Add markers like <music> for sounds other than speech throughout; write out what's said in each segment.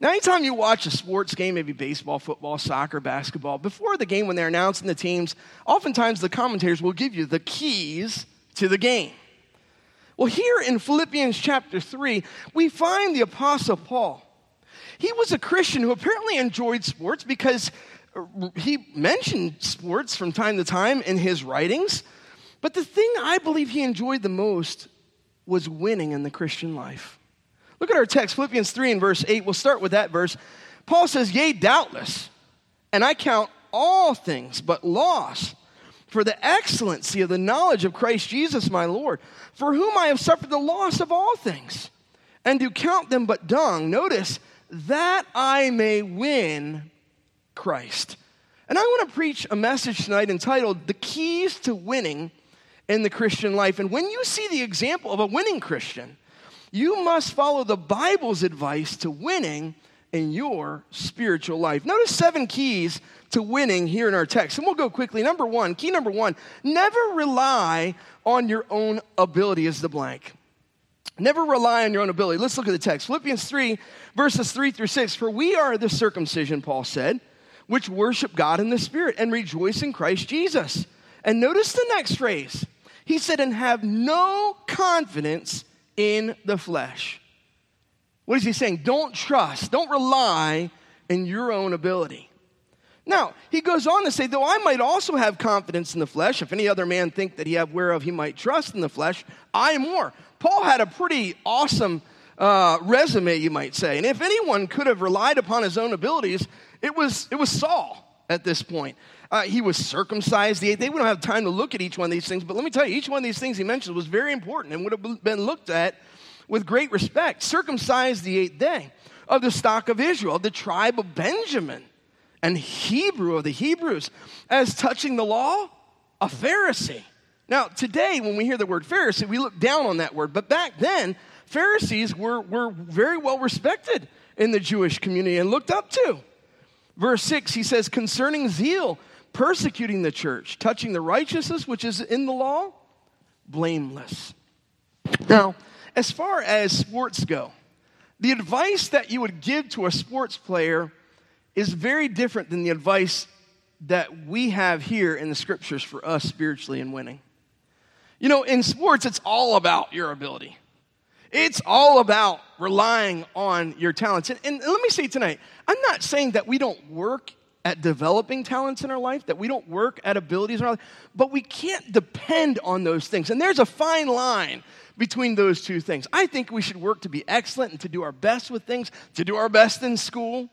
Now, anytime you watch a sports game, maybe baseball, football, soccer, basketball, before the game when they're announcing the teams, oftentimes the commentators will give you the keys to the game. Well, here in Philippians chapter 3, we find the Apostle Paul. He was a Christian who apparently enjoyed sports because he mentioned sports from time to time in his writings. But the thing I believe he enjoyed the most was winning in the Christian life. Look at our text, Philippians 3 and verse 8. We'll start with that verse. Paul says, Yea, doubtless, and I count all things but loss for the excellency of the knowledge of Christ Jesus my Lord, for whom I have suffered the loss of all things, and do count them but dung. Notice, that I may win Christ. And I want to preach a message tonight entitled The Keys to Winning in the Christian Life. And when you see the example of a winning Christian, you must follow the Bible's advice to winning in your spiritual life. Notice seven keys to winning here in our text. And we'll go quickly. Number one, key number one, never rely on your own ability as the blank. Never rely on your own ability. Let's look at the text. Philippians 3, verses 3 through 6. For we are the circumcision, Paul said, which worship God in the Spirit and rejoice in Christ Jesus. And notice the next phrase. He said, and have no confidence in the flesh. What is he saying? Don't trust, don't rely in your own ability. Now, he goes on to say, though I might also have confidence in the flesh, if any other man think that he have whereof he might trust in the flesh, I more. Paul had a pretty awesome uh, resume, you might say. And if anyone could have relied upon his own abilities, it was, it was Saul at this point. Uh, he was circumcised the eighth day. We don't have time to look at each one of these things, but let me tell you, each one of these things he mentioned was very important and would have been looked at with great respect. Circumcised the eighth day of the stock of Israel, of the tribe of Benjamin, and Hebrew of the Hebrews. As touching the law, a Pharisee. Now, today, when we hear the word Pharisee, we look down on that word, but back then, Pharisees were, were very well respected in the Jewish community and looked up to. Verse 6, he says, concerning zeal, persecuting the church, touching the righteousness which is in the law, blameless. Now, as far as sports go, the advice that you would give to a sports player is very different than the advice that we have here in the scriptures for us spiritually in winning. You know, in sports, it's all about your ability. It's all about relying on your talents. And, and, let me say tonight, I'm not saying that we don't work at developing talents in our life, that we don't work at abilities in our life, but we can't depend on those things. And there's a fine line between those two things. I think we should work to be excellent and to do our best with things, to do our best in school.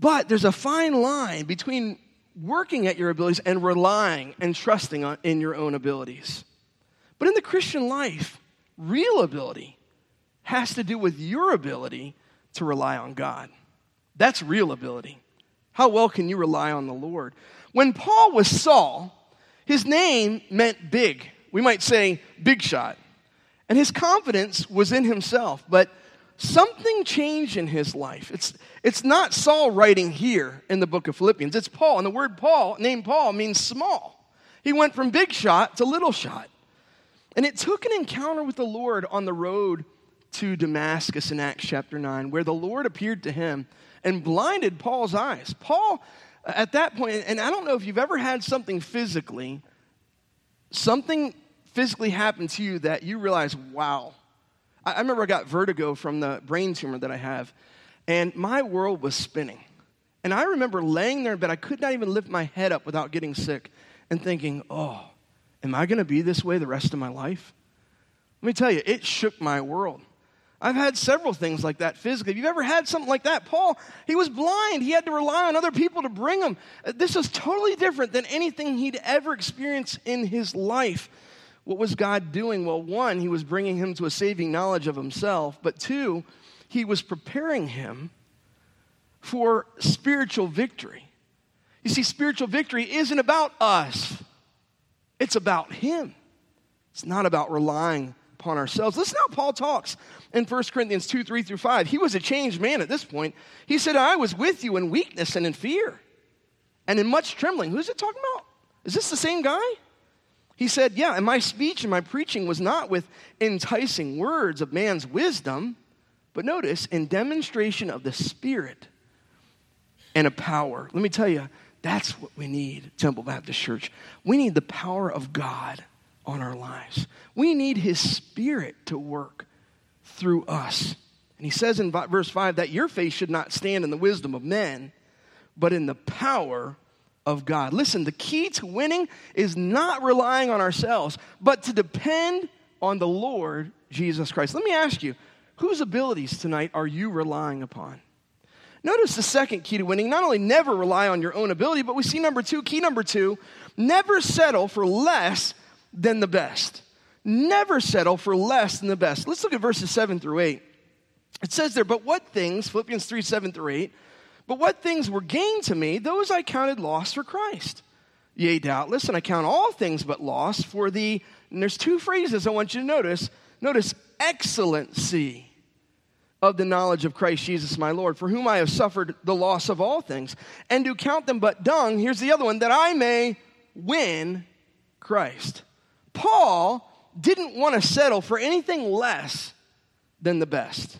But there's a fine line between working at your abilities and relying and trusting on, in your own abilities. But in the Christian life, real ability has to do with your ability to rely on God. That's real ability. How well can you rely on the Lord? When Paul was Saul, his name meant big. We might say big shot. And his confidence was in himself. But something changed in his life. It's, it's not Saul writing here in the book of Philippians, it's Paul. And the word Paul, name Paul, means small. He went from big shot to little shot. And it took an encounter with the Lord on the road to Damascus in Acts chapter 9, where the Lord appeared to him and blinded Paul's eyes. Paul, at that point, and I don't know if you've ever had something physically, something physically happen to you that you realize, wow, I, remember I got vertigo from the brain tumor that I have, and my world was spinning. And I remember laying there in bed, I could not even lift my head up without getting sick and thinking, oh, am I going to be this way the rest of my life? Let me tell you, it shook my world. I've had several things like that physically. Have you ever had something like that? Paul, he was blind. He had to rely on other people to bring him. Uh, this was totally different than anything he'd ever experienced in his life. What was God doing? Well, one, he was bringing him to a saving knowledge of himself, but two, he was preparing him for spiritual victory. You see, spiritual victory isn't about us, it's about him. It's not about relying upon ourselves. Listen how Paul talks in 1 Corinthians 2 3 through 5. He was a changed man at this point. He said, I was with you in weakness and in fear and in much trembling. Who's it talking about? Is this the same guy? He said, Yeah, and my speech and my preaching was not with enticing words of man's wisdom, but notice, in demonstration of the Spirit and a power. Let me tell you, that's what we need, Temple Baptist Church. We need the power of God on our lives. We need His Spirit to work through us. And he says in verse 5 that your faith should not stand in the wisdom of men, but in the power of God. Listen, the key to winning is not relying on ourselves, but to depend on the Lord Jesus Christ. Let me ask you, whose abilities tonight are you relying upon? Notice the second key to winning not only never rely on your own ability, but we see number two, key number two, never settle for less than the best. Never settle for less than the best. Let's look at verses 7 through 8. It says there, but what things, Philippians 3 7 through 8, but what things were gained to me, those I counted loss for Christ. Yea, doubtless, and I count all things but loss for the, and there's two phrases I want you to notice. Notice excellency of the knowledge of Christ Jesus my Lord, for whom I have suffered the loss of all things, and do count them but dung. Here's the other one, that I may win Christ. Paul didn't want to settle for anything less than the best.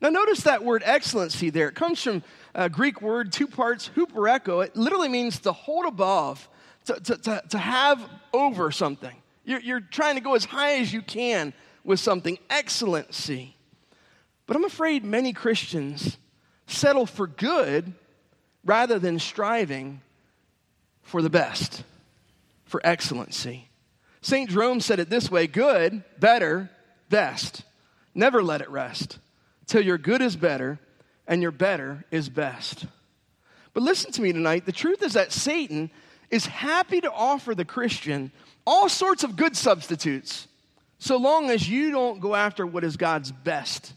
Now, notice that word excellency there. It comes from a Greek word, two parts, hupereko. It literally means to hold above, to, to, to, to have over something. You're, you're trying to go as high as you can with something. Excellency. But I'm afraid many Christians settle for good rather than striving for the best, for excellency. St. Jerome said it this way good, better, best. Never let it rest till your good is better and your better is best. But listen to me tonight. The truth is that Satan is happy to offer the Christian all sorts of good substitutes so long as you don't go after what is God's best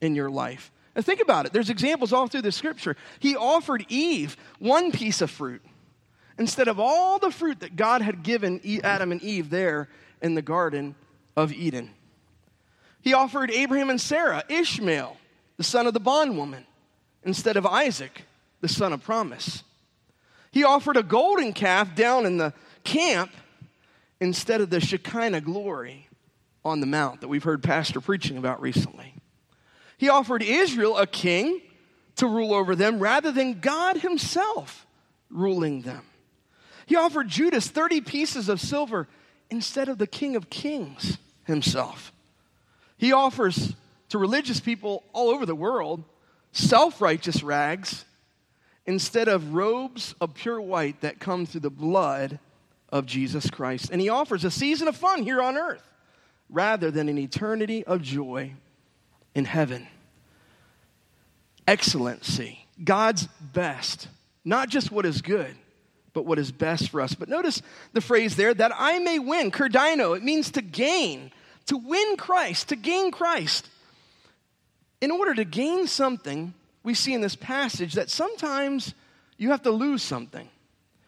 in your life. And think about it. There's examples all through the scripture. He offered Eve one piece of fruit instead of all the fruit that God had given Adam and Eve there in the Garden of Eden. He offered Abraham and Sarah Ishmael, the son of the bondwoman, instead of Isaac, the son of promise. He offered a golden calf down in the camp instead of the Shekinah glory on the mount that we've heard Pastor preaching about recently. He offered Israel a king to rule over them rather than God Himself ruling them. He offered Judas 30 pieces of silver instead of the King of Kings himself. He offers to religious people all over the world self righteous rags instead of robes of pure white that come through the blood of Jesus Christ. And he offers a season of fun here on earth rather than an eternity of joy in heaven. Excellency, God's best, not just what is good, but what is best for us. But notice the phrase there that I may win, kerdino, it means to gain to win Christ, to gain Christ. In order to gain something, we see in this passage that sometimes you have to lose something.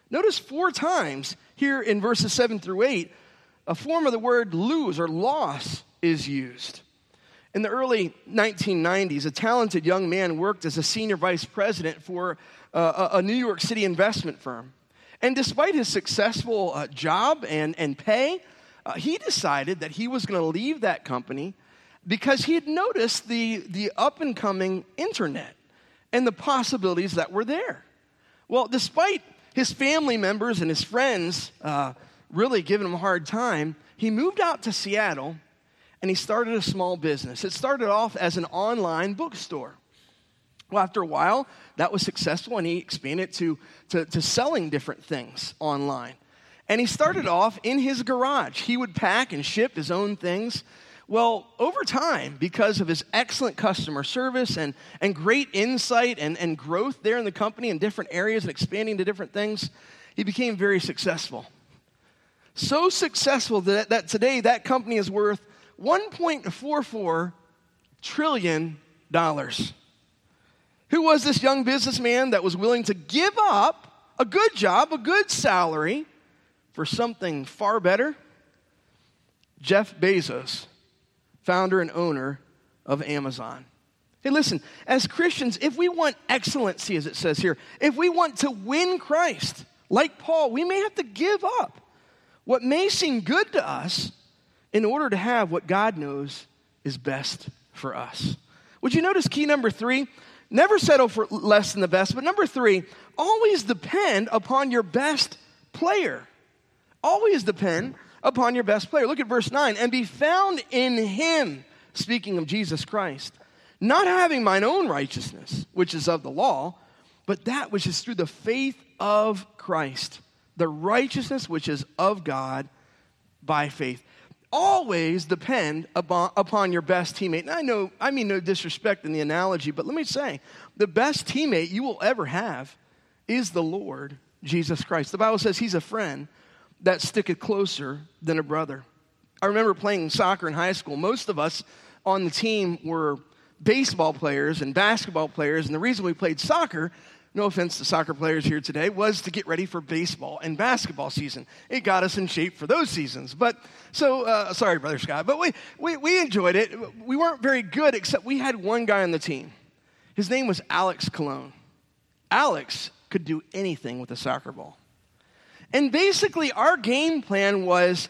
Notice four times here in verses 7 through 8, a form of the word lose or loss is used. In the early 1990s, a talented young man worked as a senior vice president for uh, a New York City investment firm. And despite his successful uh, job and, and pay, uh, he decided that he was going to leave that company because he had noticed the, the up and coming internet and the possibilities that were there. Well, despite his family members and his friends uh, really giving him a hard time, he moved out to Seattle and he started a small business. It started off as an online bookstore. Well, after a while, that was successful and he expanded to, to, to selling different things online. And he started off in his garage. He would pack and ship his own things. Well, over time, because of his excellent customer service and, and great insight and, and growth there in the company in different areas and expanding to different things, he became very successful. So successful that, that today that company is worth $1.44 trillion. Who was this young businessman that was willing to give up a good job, a good salary, for something far better? Jeff Bezos, founder and owner of Amazon. Hey, listen, as Christians, if we want excellency, as it says here, if we want to win Christ, like Paul, we may have to give up what may seem good to us in order to have what God knows is best for us. Would you notice key number three? Never settle for less than the best. But number three, always depend upon your best player. Always depend upon your best player. Look at verse 9. And be found in him, speaking of Jesus Christ, not having mine own righteousness, which is of the law, but that which is through the faith of Christ, the righteousness which is of God by faith. Always depend upon, your best teammate. And I know, I mean no disrespect in the analogy, but let me say, the best teammate you will ever have is the Lord Jesus Christ. The Bible says he's a friend that sticketh closer than a brother. I remember playing soccer in high school. Most of us on the team were baseball players and basketball players, and the reason we played soccer no offense to soccer players here today, was to get ready for baseball and basketball season. It got us in shape for those seasons. But so, uh, sorry, Brother Scott, but we, we, we enjoyed it. We weren't very good, except we had one guy on the team. His name was Alex Cologne. Alex could do anything with a soccer ball. And basically, our game plan was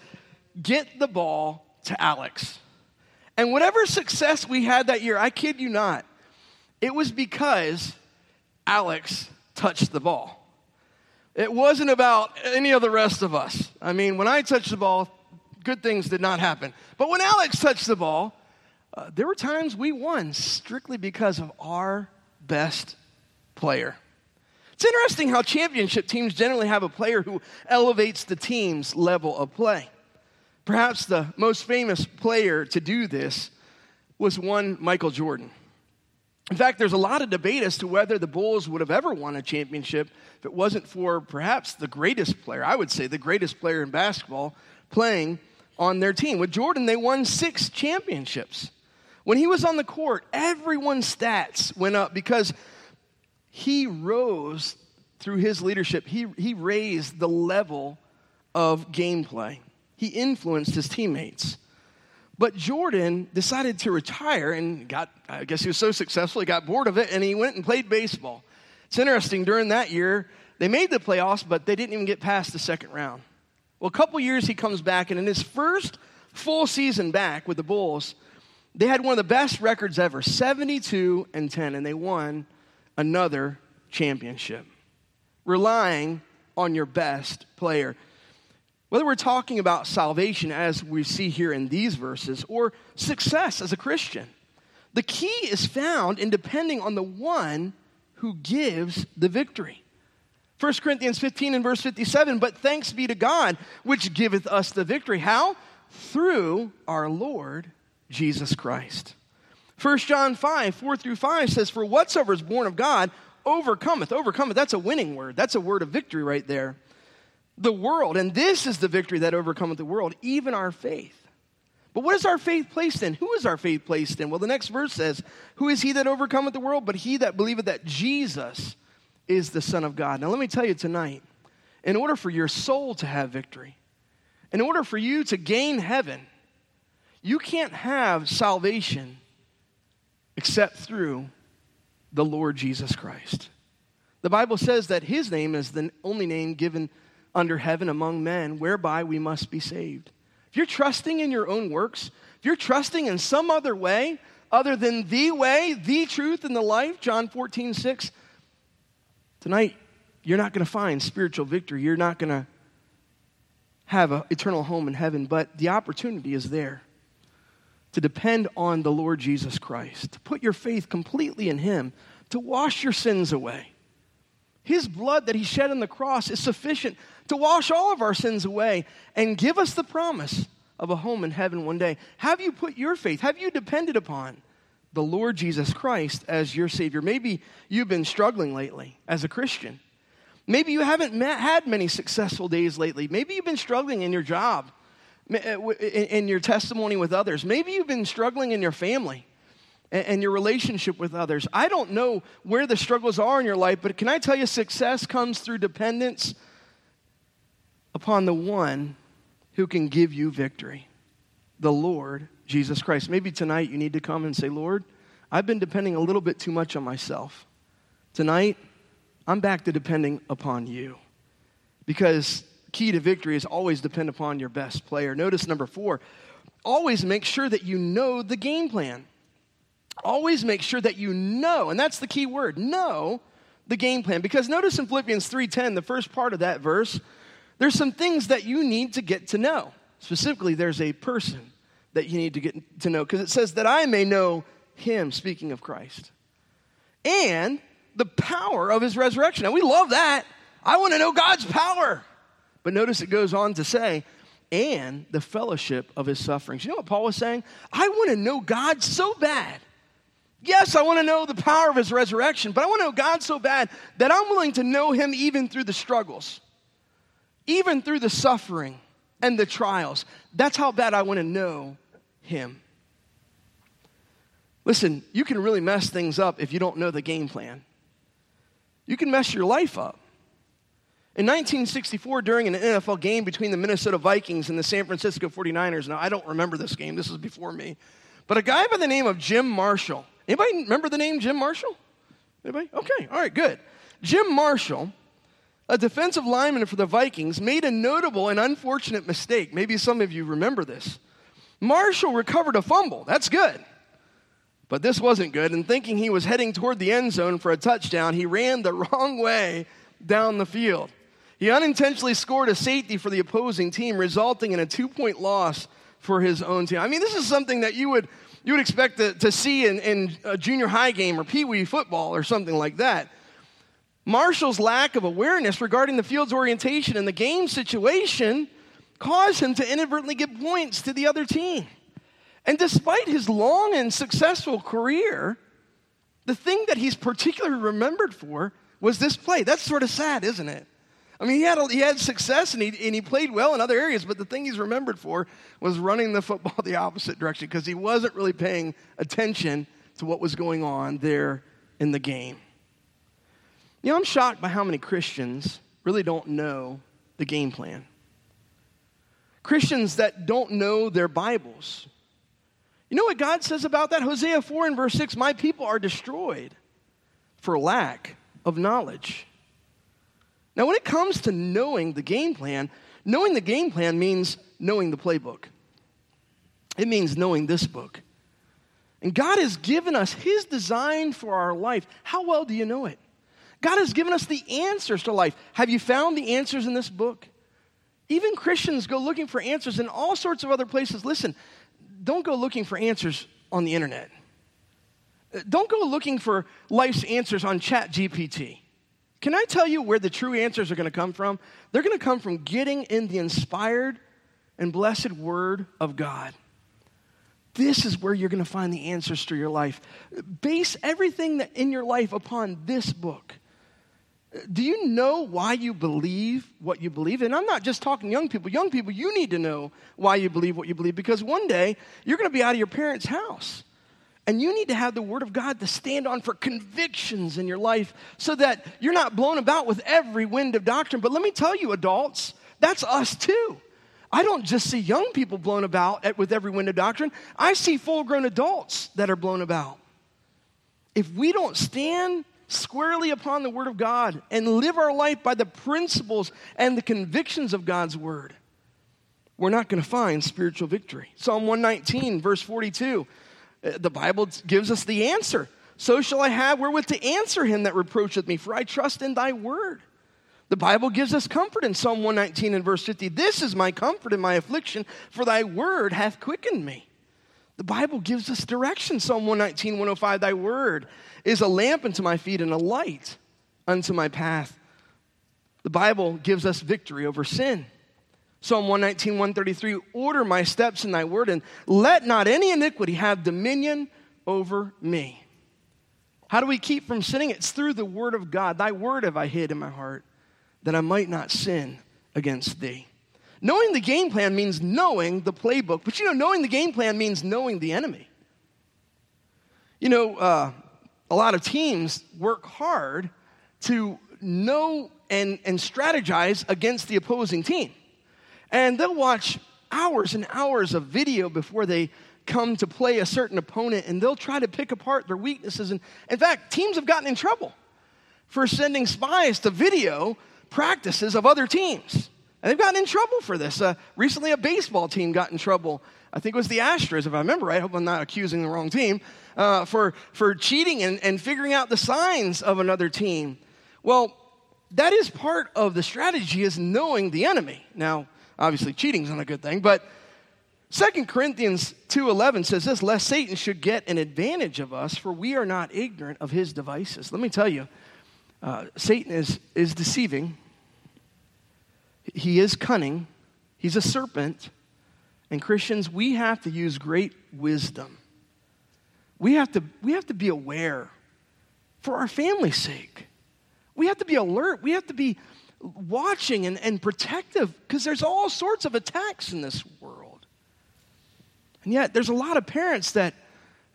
get the ball to Alex. And whatever success we had that year, I kid you not, it was because Alex touched the ball. It wasn't about any of the rest of us. I mean, when I touched the ball, good things did not happen. But when Alex touched the ball, uh, there were times we won strictly because of our best player. It's interesting how championship teams generally have a player who elevates the team's level of play. Perhaps the most famous player to do this was one Michael Jordan. In fact, there's a lot of debate as to whether the Bulls would have ever won a championship if it wasn't for perhaps the greatest player, I would say the greatest player in basketball, playing on their team. With Jordan, they won six championships. When he was on the court, everyone's stats went up because he rose through his leadership. He, he raised the level of gameplay, he influenced his teammates. But Jordan decided to retire and got, I guess he was so successful, he got bored of it and he went and played baseball. It's interesting, during that year, they made the playoffs, but they didn't even get past the second round. Well, a couple years he comes back, and in his first full season back with the Bulls, they had one of the best records ever 72 and 10, and they won another championship, relying on your best player. Whether we're talking about salvation, as we see here in these verses, or success as a Christian, the key is found in depending on the one who gives the victory. 1 Corinthians 15 and verse 57 But thanks be to God, which giveth us the victory. How? Through our Lord Jesus Christ. 1 John 5, 4 through 5 says, For whatsoever is born of God overcometh. Overcometh, that's a winning word. That's a word of victory right there the world. And this is the victory that overcometh the world, even our faith. But what is our faith placed in? Who is our faith placed in? Well, the next verse says, Who is he that overcometh the world? But he that believeth that Jesus is the Son of God. Now, let me tell you tonight, in order for your soul to have victory, in order for you to gain heaven, you can't have salvation except through the Lord Jesus Christ. The Bible says that his name is the only name given under heaven among men whereby we must be saved. If you're trusting in your own works, if you're trusting in some other way other than the way, the truth, and the life, John 14, 6, tonight you're not going to find spiritual victory. You're not going to have an eternal home in heaven, but the opportunity is there to depend on the Lord Jesus Christ, to put your faith completely in Him, to wash your sins away. His blood that He shed on the cross is sufficient to wash all of our sins away and give us the promise of a home in heaven one day. Have you put your faith, have you depended upon the Lord Jesus Christ as your Savior? Maybe you've been struggling lately as a Christian. Maybe you haven't met, had many successful days lately. Maybe you've been struggling in your job, uh, in your testimony with others. Maybe you've been struggling in your family and your relationship with others. I don't know where the struggles are in your life, but can I tell you, success comes through dependence upon the one who can give you victory the Lord Jesus Christ. Maybe tonight you need to come and say, Lord, I've been depending a little bit too much on myself. Tonight, I'm back to depending upon you. Because key to victory is always depend upon your best player. Notice number four, always make sure that you know the game plan. always make sure that you know, and that's the key word, know the game plan. Because notice in Philippians 3:10, the first part of that verse, there's some things that you need to get to know. Specifically, there's a person that you need to get to know because it says that I may know him, speaking of Christ, and the power of his resurrection. And we love that. I want to know God's power. But notice it goes on to say, and the fellowship of his sufferings. You know what Paul was saying? I want to know God so bad. Yes, I want to know the power of his resurrection, but I want to know God so bad that I'm willing to know him even through the struggles, even through the suffering and the trials. That's how bad I want to know him. Listen, you can really mess things up if you don't know the game plan. You can mess your life up. In 1964, during an NFL game between the Minnesota Vikings and the San Francisco 49ers, now I don't remember this game, this was before me, but a guy by the name of Jim Marshall. Anybody remember the name Jim Marshall? Anybody? Okay, all right, good. Jim Marshall, a defensive lineman for the Vikings, made a notable and unfortunate mistake. Maybe some of you remember this. Marshall recovered a fumble. That's good. But this wasn't good, and thinking he was heading toward the end zone for a touchdown, he ran the <laughs> wrong way down the field. He unintentionally scored a safety for the opposing team, resulting in a two point loss for his own team. I mean, this is something that you would, you would expect to, to see in, in a junior high game or pee wee football or something like that. Marshall's lack of awareness regarding the field's orientation and the game situation caused him to inadvertently give points to the other team. And despite his long and successful career, the thing that he's particularly remembered for was this play. That's sort of sad, isn't it? I mean, he had, he had success and he, and he played well in other areas, but the thing he's remembered for was running the football <laughs> the opposite direction because he wasn't really paying attention to what was going on there in the game. You know, I'm shocked by how many Christians really don't know the game plan. Christians that don't know their Bibles. You know what God says about that? Hosea 4 and verse 6 My people are destroyed for lack of knowledge. Now, when it comes to knowing the game plan, knowing the game plan means knowing the playbook. It means knowing this book. And God has given us His design for our life. How well do you know it? God has given us the answers to life. Have you found the answers in this book? Even Christians go looking for answers in all sorts of other places. Listen, don't go looking for answers on the internet. Uh, don't go looking for life's answers on Chat GPT. Can I tell you where the true answers are going to come from? They're going to come from getting in the inspired and blessed Word of God. This is where you're going to find the answers to your life. Base everything that in your life upon this book. Do you know why you believe what you believe? And I'm not just talking young people. Young people, you need to know why you believe what you believe because one day you're going to be out of your parents' house. And you need to have the Word of God to stand on for convictions in your life so that you're not blown about with every wind of doctrine. But let me tell you, adults, that's us too. I don't just see young people blown about at, with every wind of doctrine, I see full grown adults that are blown about. If we don't stand squarely upon the Word of God and live our life by the principles and the convictions of God's Word, we're not going to find spiritual victory. Psalm 119, verse 42 uh, the Bible gives us the answer. So shall I have wherewith to answer him that reproacheth me, for I trust in thy word. The Bible gives us comfort in Psalm 119 and verse 50. This is my comfort in my affliction, for thy word hath quickened me. The Bible gives us direction. Psalm 119, 105, thy word is a lamp unto my feet and a light unto my path. The Bible gives us victory over sin. Psalm 119, 133 Order my steps in thy word, and let not any iniquity have dominion over me. How do we keep from sinning? It's through the word of God. Thy word have I hid in my heart, that I might not sin against thee. Knowing the game plan means knowing the playbook, but you know, knowing the game plan means knowing the enemy. You know, uh, a lot of teams work hard to know and, and strategize against the opposing team. And they'll watch hours and hours of video before they come to play a certain opponent, and they'll try to pick apart their weaknesses. And in fact, teams have gotten in trouble for sending spies to video practices of other teams And they've gotten in trouble for this. Uh, recently, a baseball team got in trouble. I think it was the Astros, if I remember right. I hope I'm not accusing the wrong team. Uh, for, for cheating and, and figuring out the signs of another team. Well, that is part of the strategy is knowing the enemy. Now, obviously, cheating isn't a good thing, but 2 Corinthians 2.11 says this, lest Satan should get an advantage of us, for we are not ignorant of his devices. Let me tell you, uh, Satan is, is deceiving. He is cunning. He's a serpent. And Christians, we have to use great wisdom. We have to, we have to be aware for our family's sake. We have to be alert. We have to be watching and, and protective because there's all sorts of attacks in this world. And yet, there's a lot of parents that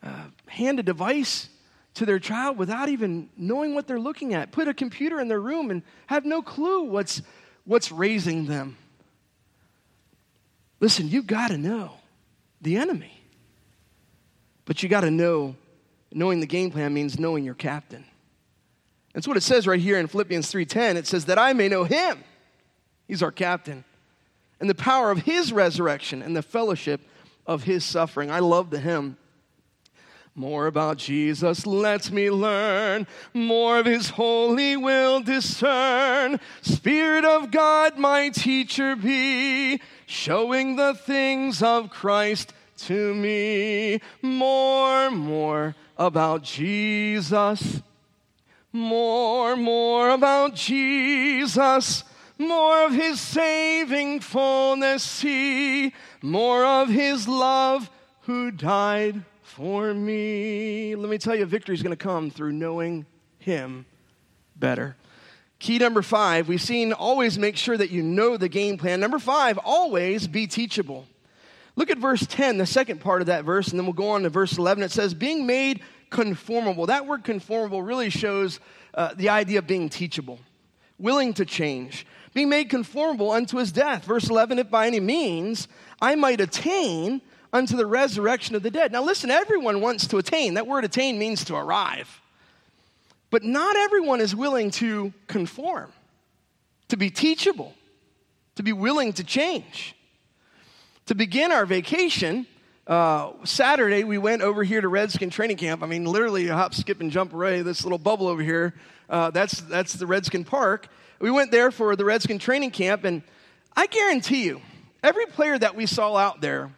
uh, hand a device to their child without even knowing what they're looking at, put a computer in their room and have no clue what's, what's raising them. Listen, you've got to know the enemy. But you got to know, knowing the game plan means knowing your captain. That's what it says right here in Philippians 3:10. It says that I may know him. He's our captain. And the power of his resurrection and the fellowship of his suffering. I love the hymn. More about Jesus, let me learn. More of his holy will discern. Spirit of God, my teacher be, showing the things of Christ to me. More, more about Jesus. More, more about Jesus. More of his saving fullness see. More of his love who died for me. Let me tell you, victory is going to come through knowing him better. Key number five, we've seen always make sure that you know the game plan. Number five, always be teachable. Look at verse 10, the second part of that verse, and then we'll go on to verse 11. It says, being made conformable. That word conformable really shows uh, the idea of being teachable, willing to change, being made conformable unto his death. Verse 11, if by any means I might attain unto the resurrection of the dead. Now, listen, everyone wants to attain. That word attain means to arrive. But not everyone is willing to conform, to be teachable, to be willing to change. To begin our vacation, uh, Saturday we went over here to Redskin training camp. I mean, literally hop, skip, and jump away. This little bubble over here, uh, that's, that's the Redskin Park. We went there for the Redskin training camp, and I guarantee you, every player that we saw out there,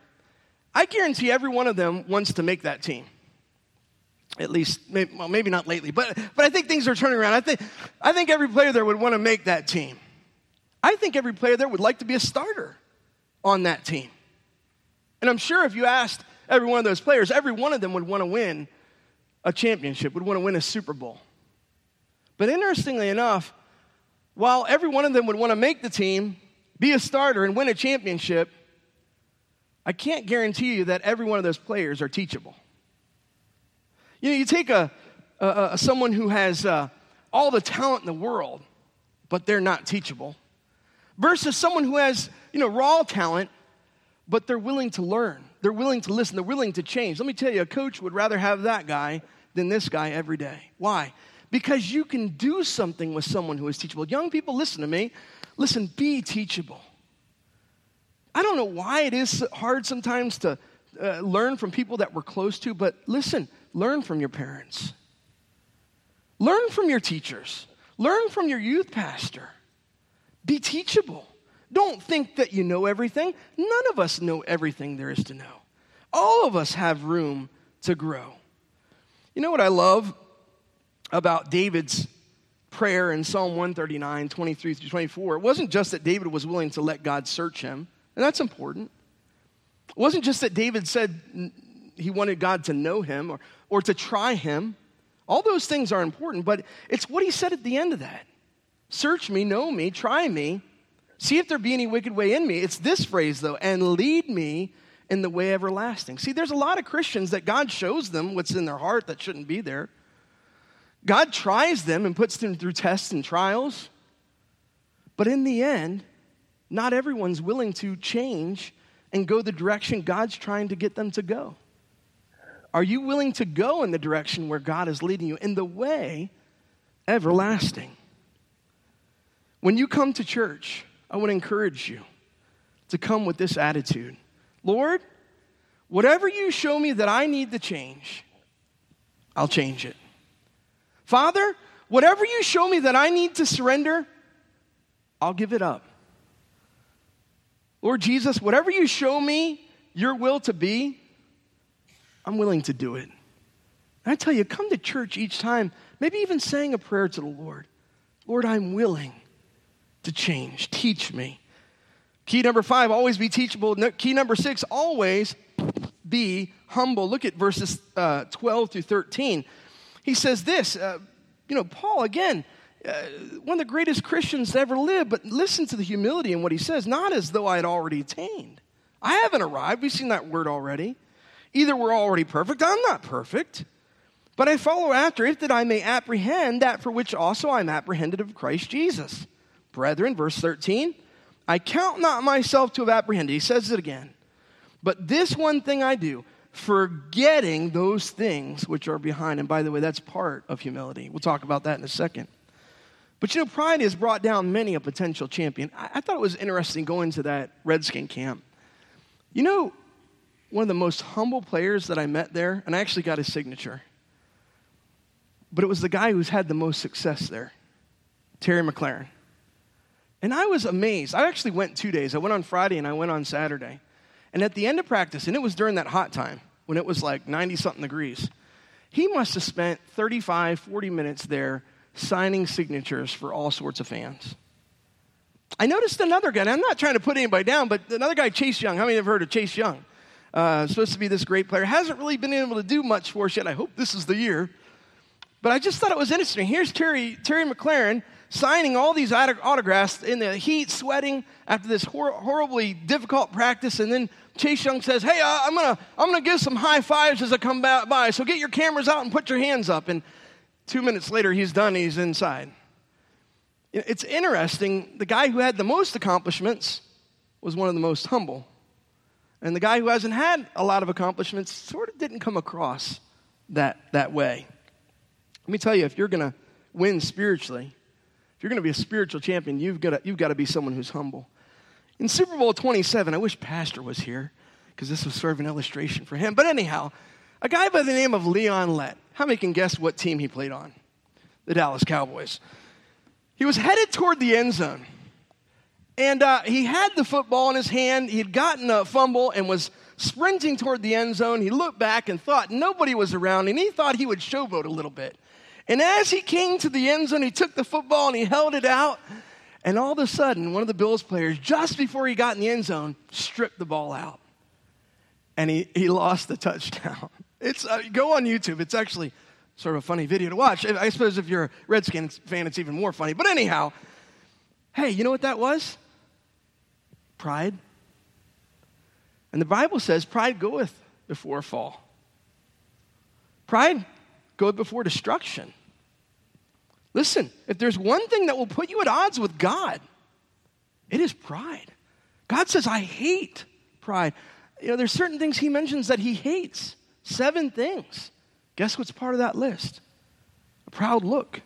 I guarantee every one of them wants to make that team. At least, maybe, well, maybe not lately, but, but I think things are turning around. I think, I think every player there would want to make that team. I think every player there would like to be a starter on that team. And I'm sure if you asked every one of those players, every one of them would want to win a championship, would want to win a Super Bowl. But interestingly enough, while every one of them would want to make the team, be a starter, and win a championship, I can't guarantee you that every one of those players are teachable. You know, you take a, a, a someone who has uh, all the talent in the world, but they're not teachable, versus someone who has, you know, raw talent, but they're willing to learn. They're willing to listen. They're willing to change. Let me tell you, a coach would rather have that guy than this guy every day. Why? Because you can do something with someone who is teachable. Young people, listen to me. Listen, be teachable. I don't know why it is hard sometimes to uh, learn from people that we're close to, but listen, learn from your parents. Learn from your teachers. Learn from your youth pastor. Be teachable. Don't think that you know everything. None of us know everything there is to know. All of us have room to grow. You know what I love about David's prayer in Psalm 139, 23 through 24? It wasn't just that David was willing to let God search him, and that's important. It wasn't just that David said he wanted God to know him or, or to try him. All those things are important, but it's what he said at the end of that Search me, know me, try me, See if there be any wicked way in me. It's this phrase, though, and lead me in the way everlasting. See, there's a lot of Christians that God shows them what's in their heart that shouldn't be there. God tries them and puts them through tests and trials. But in the end, not everyone's willing to change and go the direction God's trying to get them to go. Are you willing to go in the direction where God is leading you in the way everlasting? When you come to church, I would encourage you to come with this attitude Lord, whatever you show me that I need to change, I'll change it. Father, whatever you show me that I need to surrender, I'll give it up. Lord Jesus, whatever you show me your will to be, I'm willing to do it. And I tell you, come to church each time, maybe even saying a prayer to the Lord Lord, I'm willing to change. Teach me. Key number five, always be teachable. Key number six, always be humble. Look at verses uh, 12 through 13. He says this, uh, you know, Paul, again, uh, one of the greatest Christians to ever live, but listen to the humility in what he says, not as though I had already attained. I haven't arrived. We've seen that word already. Either we're already perfect, I'm not perfect, but I follow after it that I may apprehend that for which also I'm apprehended of Christ Jesus. Brethren, verse 13, I count not myself to have apprehended. He says it again. But this one thing I do, forgetting those things which are behind. And by the way, that's part of humility. We'll talk about that in a second. But you know, pride has brought down many a potential champion. I, I thought it was interesting going to that Redskin camp. You know, one of the most humble players that I met there, and I actually got his signature, but it was the guy who's had the most success there, Terry McLaurin. And I was amazed. I actually went two days. I went on Friday and I went on Saturday. And at the end of practice, and it was during that hot time when it was like 90 something degrees, he must have spent 35, 40 minutes there signing signatures for all sorts of fans. I noticed another guy, I'm not trying to put anybody down, but another guy, Chase Young. How many have heard of Chase Young? Uh, supposed to be this great player. Hasn't really been able to do much for us yet. I hope this is the year. But I just thought it was interesting. Here's Terry, Terry McLaurin signing all these autographs in the heat, sweating after this hor- horribly difficult practice. And then Chase Young says, Hey, uh, I'm going to I'm gonna give some high fives as I come by. So get your cameras out and put your hands up. And two minutes later, he's done, he's inside. It's interesting. The guy who had the most accomplishments was one of the most humble. And the guy who hasn't had a lot of accomplishments sort of didn't come across that, that way. Let me tell you, if you're going to win spiritually, if you're going to be a spiritual champion, you've got you've to be someone who's humble. In Super Bowl 27, I wish Pastor was here because this was sort of an illustration for him. But anyhow, a guy by the name of Leon Lett. How many can guess what team he played on? The Dallas Cowboys. He was headed toward the end zone. And uh, he had the football in his hand. He had gotten a fumble and was sprinting toward the end zone. He looked back and thought nobody was around, and he thought he would showboat a little bit. And as he came to the end zone, he took the football and he held it out. And all of a sudden, one of the Bills players, just before he got in the end zone, stripped the ball out. And he, he lost the touchdown. <laughs> It's, uh, go on YouTube. It's actually sort of a funny video to watch. I suppose if you're a Redskins fan, it's even more funny. But anyhow, hey, you know what that was? Pride. And the Bible says pride goeth before a fall. Pride goeth before destruction. Listen, if there's one thing that will put you at odds with God, it is pride. God says, I hate pride. You know, there's certain things he mentions that he hates. Seven things. Guess what's part of that list? A proud look.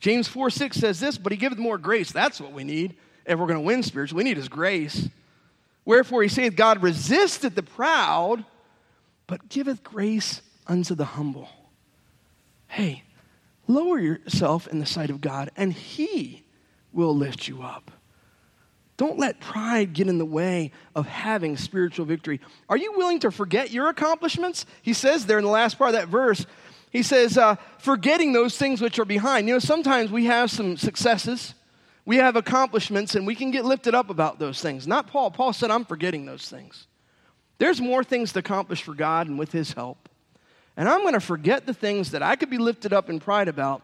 James 4 6 says this, but he giveth more grace. That's what we need if we're going to win spiritually. We need his grace. Wherefore he saith, God resisteth the proud, but giveth grace unto the humble. Hey, Lower yourself in the sight of God, and He will lift you up. Don't let pride get in the way of having spiritual victory. Are you willing to forget your accomplishments? He says there in the last part of that verse, he says, uh, forgetting those things which are behind. You know, sometimes we have some successes, we have accomplishments, and we can get lifted up about those things. Not Paul. Paul said, I'm forgetting those things. There's more things to accomplish for God and with His help. And I'm going to forget the things that I could be lifted up in pride about,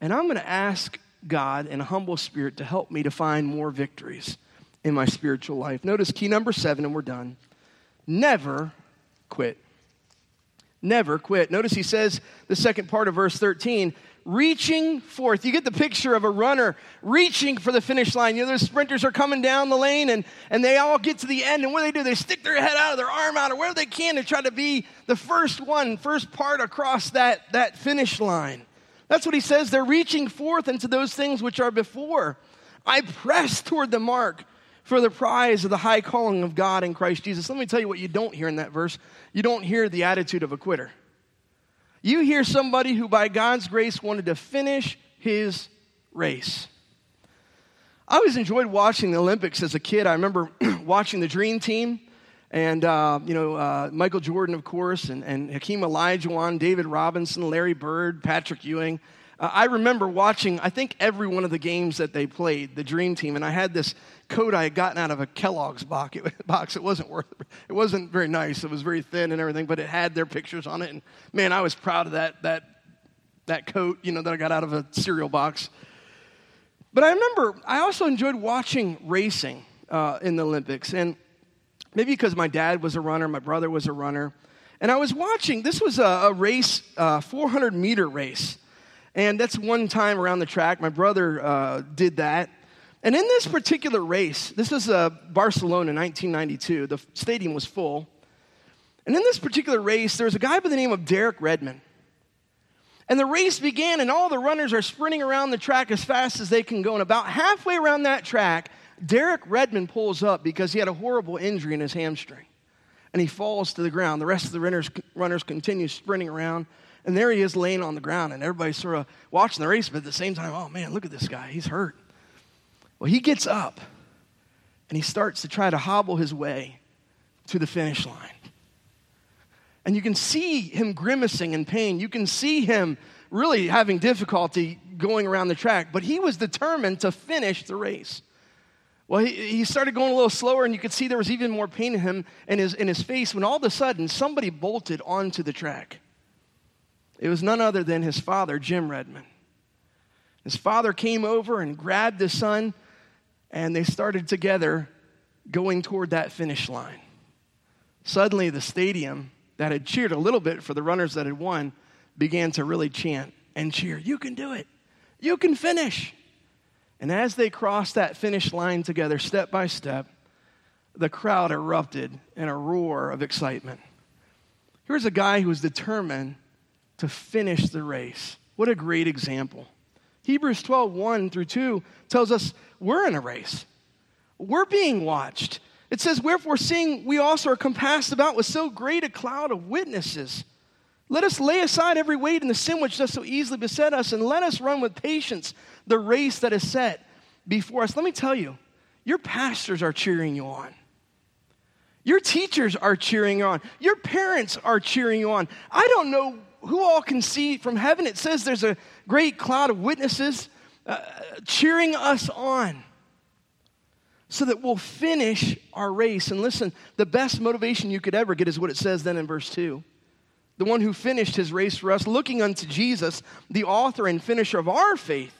and I'm going to ask God in a humble spirit to help me to find more victories in my spiritual life. Notice key number seven, and we're done. Never quit. Never quit. Notice he says, the second part of verse 13, reaching forth. You get the picture of a runner reaching for the finish line. You know, those sprinters are coming down the lane and, and they all get to the end. And what do they do? They stick their head out, of their arm out, or wherever they can to try to be the first one, first part across that, that finish line. That's what he says. They're reaching forth into those things which are before. I press toward the mark for the prize of the high calling of God in Christ Jesus. Let me tell you what you don't hear in that verse. You don't hear the attitude of a quitter. You hear somebody who, by God's grace, wanted to finish his race. I always enjoyed watching the Olympics as a kid. I remember <clears throat> watching the Dream Team and, uh, you know, uh, Michael Jordan, of course, and, and Hakeem Olajuwon, David Robinson, Larry Bird, Patrick Ewing. Uh, I remember watching, I think, every one of the games that they played, the Dream Team, and I had this coat I had gotten out of a Kellogg's box. It, <laughs> box. it wasn't worth, it wasn't very nice. It was very thin and everything, but it had their pictures on it, and man, I was proud of that that that coat, you know, that I got out of a cereal box. But I remember I also enjoyed watching racing uh, in the Olympics, and maybe because my dad was a runner, my brother was a runner, and I was watching. This was a, a race, uh, 400 meter race, and that's one time around the track. My brother uh, did that, and in this particular race, this was uh, Barcelona, 1992. The stadium was full, and in this particular race, there was a guy by the name of Derek Redmond. And the race began, and all the runners are sprinting around the track as fast as they can go. And about halfway around that track, Derek Redmond pulls up because he had a horrible injury in his hamstring. And he falls to the ground. The rest of the runners, runners continue sprinting around. And there he is laying on the ground. And everybody's sort of watching the race, but at the same time, oh man, look at this guy. He's hurt. Well, he gets up and he starts to try to hobble his way to the finish line. And you can see him grimacing in pain. You can see him really having difficulty going around the track, but he was determined to finish the race. Well, he, he started going a little slower, and you could see there was even more pain in him in his, in his face when all of a sudden somebody bolted onto the track. It was none other than his father, Jim Redmond. His father came over and grabbed his son, and they started together going toward that finish line. Suddenly, the stadium that had cheered a little bit for the runners that had won began to really chant and cheer, You can do it. You can finish. And as they crossed that finish line together, step by step, the crowd erupted in a roar of excitement. Here's a guy who was determined to finish the race. What a great example. Hebrews 12, 1 through 2 tells us we're in a race. We're being watched. It says, Wherefore, seeing we also are compassed about with so great a cloud of witnesses, let us lay aside every weight and the sin which does so easily beset us, and let us run with patience the race that is set before us. Let me tell you, your pastors are cheering you on. Your teachers are cheering you on. Your parents are cheering you on. I don't know who all can see from heaven. It says there's a great cloud of witnesses uh, cheering us on so that we'll finish our race. And listen, the best motivation you could ever get is what it says then in verse 2. The one who finished his race for us, looking unto Jesus, the author and finisher of our faith,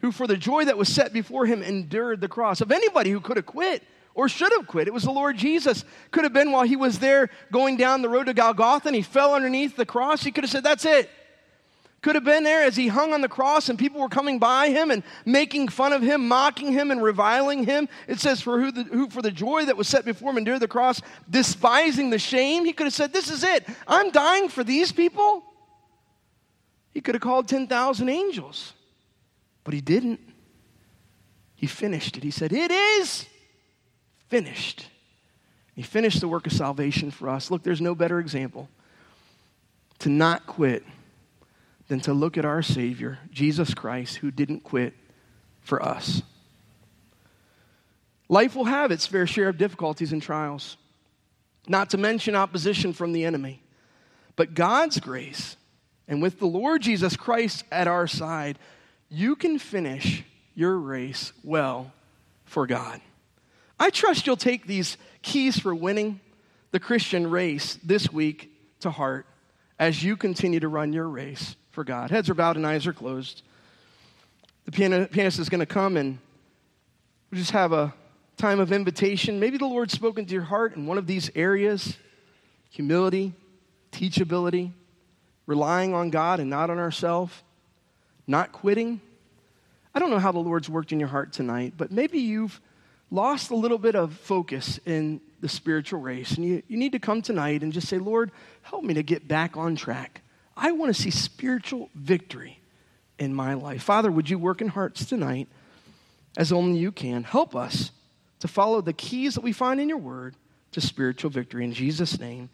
who for the joy that was set before him endured the cross. Of anybody who could have quit or should have quit, it was the Lord Jesus. Could have been while he was there going down the road to Golgotha and he fell underneath the cross. He could have said, That's it. Could have been there as he hung on the cross and people were coming by him and making fun of him, mocking him, and reviling him. It says, For who, the, who for the joy that was set before him endured the cross, despising the shame. He could have said, This is it. I'm dying for these people. He could have called 10,000 angels, but he didn't. He finished it. He said, It is finished. He finished the work of salvation for us. Look, there's no better example to not quit than to look at our Savior, Jesus Christ, who didn't quit for us. Life will have its fair share of difficulties and trials, not to mention opposition from the enemy. But God's grace, and with the Lord Jesus Christ at our side, you can finish your race well for God. I trust you'll take these keys for winning the Christian race this week to heart as you continue to run your race for God. Heads are bowed and eyes are closed. The pianist is going to come and we just have a time of invitation. Maybe the Lord's spoken to your heart in one of these areas humility, teachability, relying on God and not on ourselves, not quitting. I don't know how the Lord's worked in your heart tonight, but maybe you've lost a little bit of focus in the spiritual race. And you, you need to come tonight and just say, Lord, help me to get back on track. I want to see spiritual victory in my life. Father, would you work in hearts tonight as only you can. Help us to follow the keys that we find in your word to spiritual victory. In Jesus' name,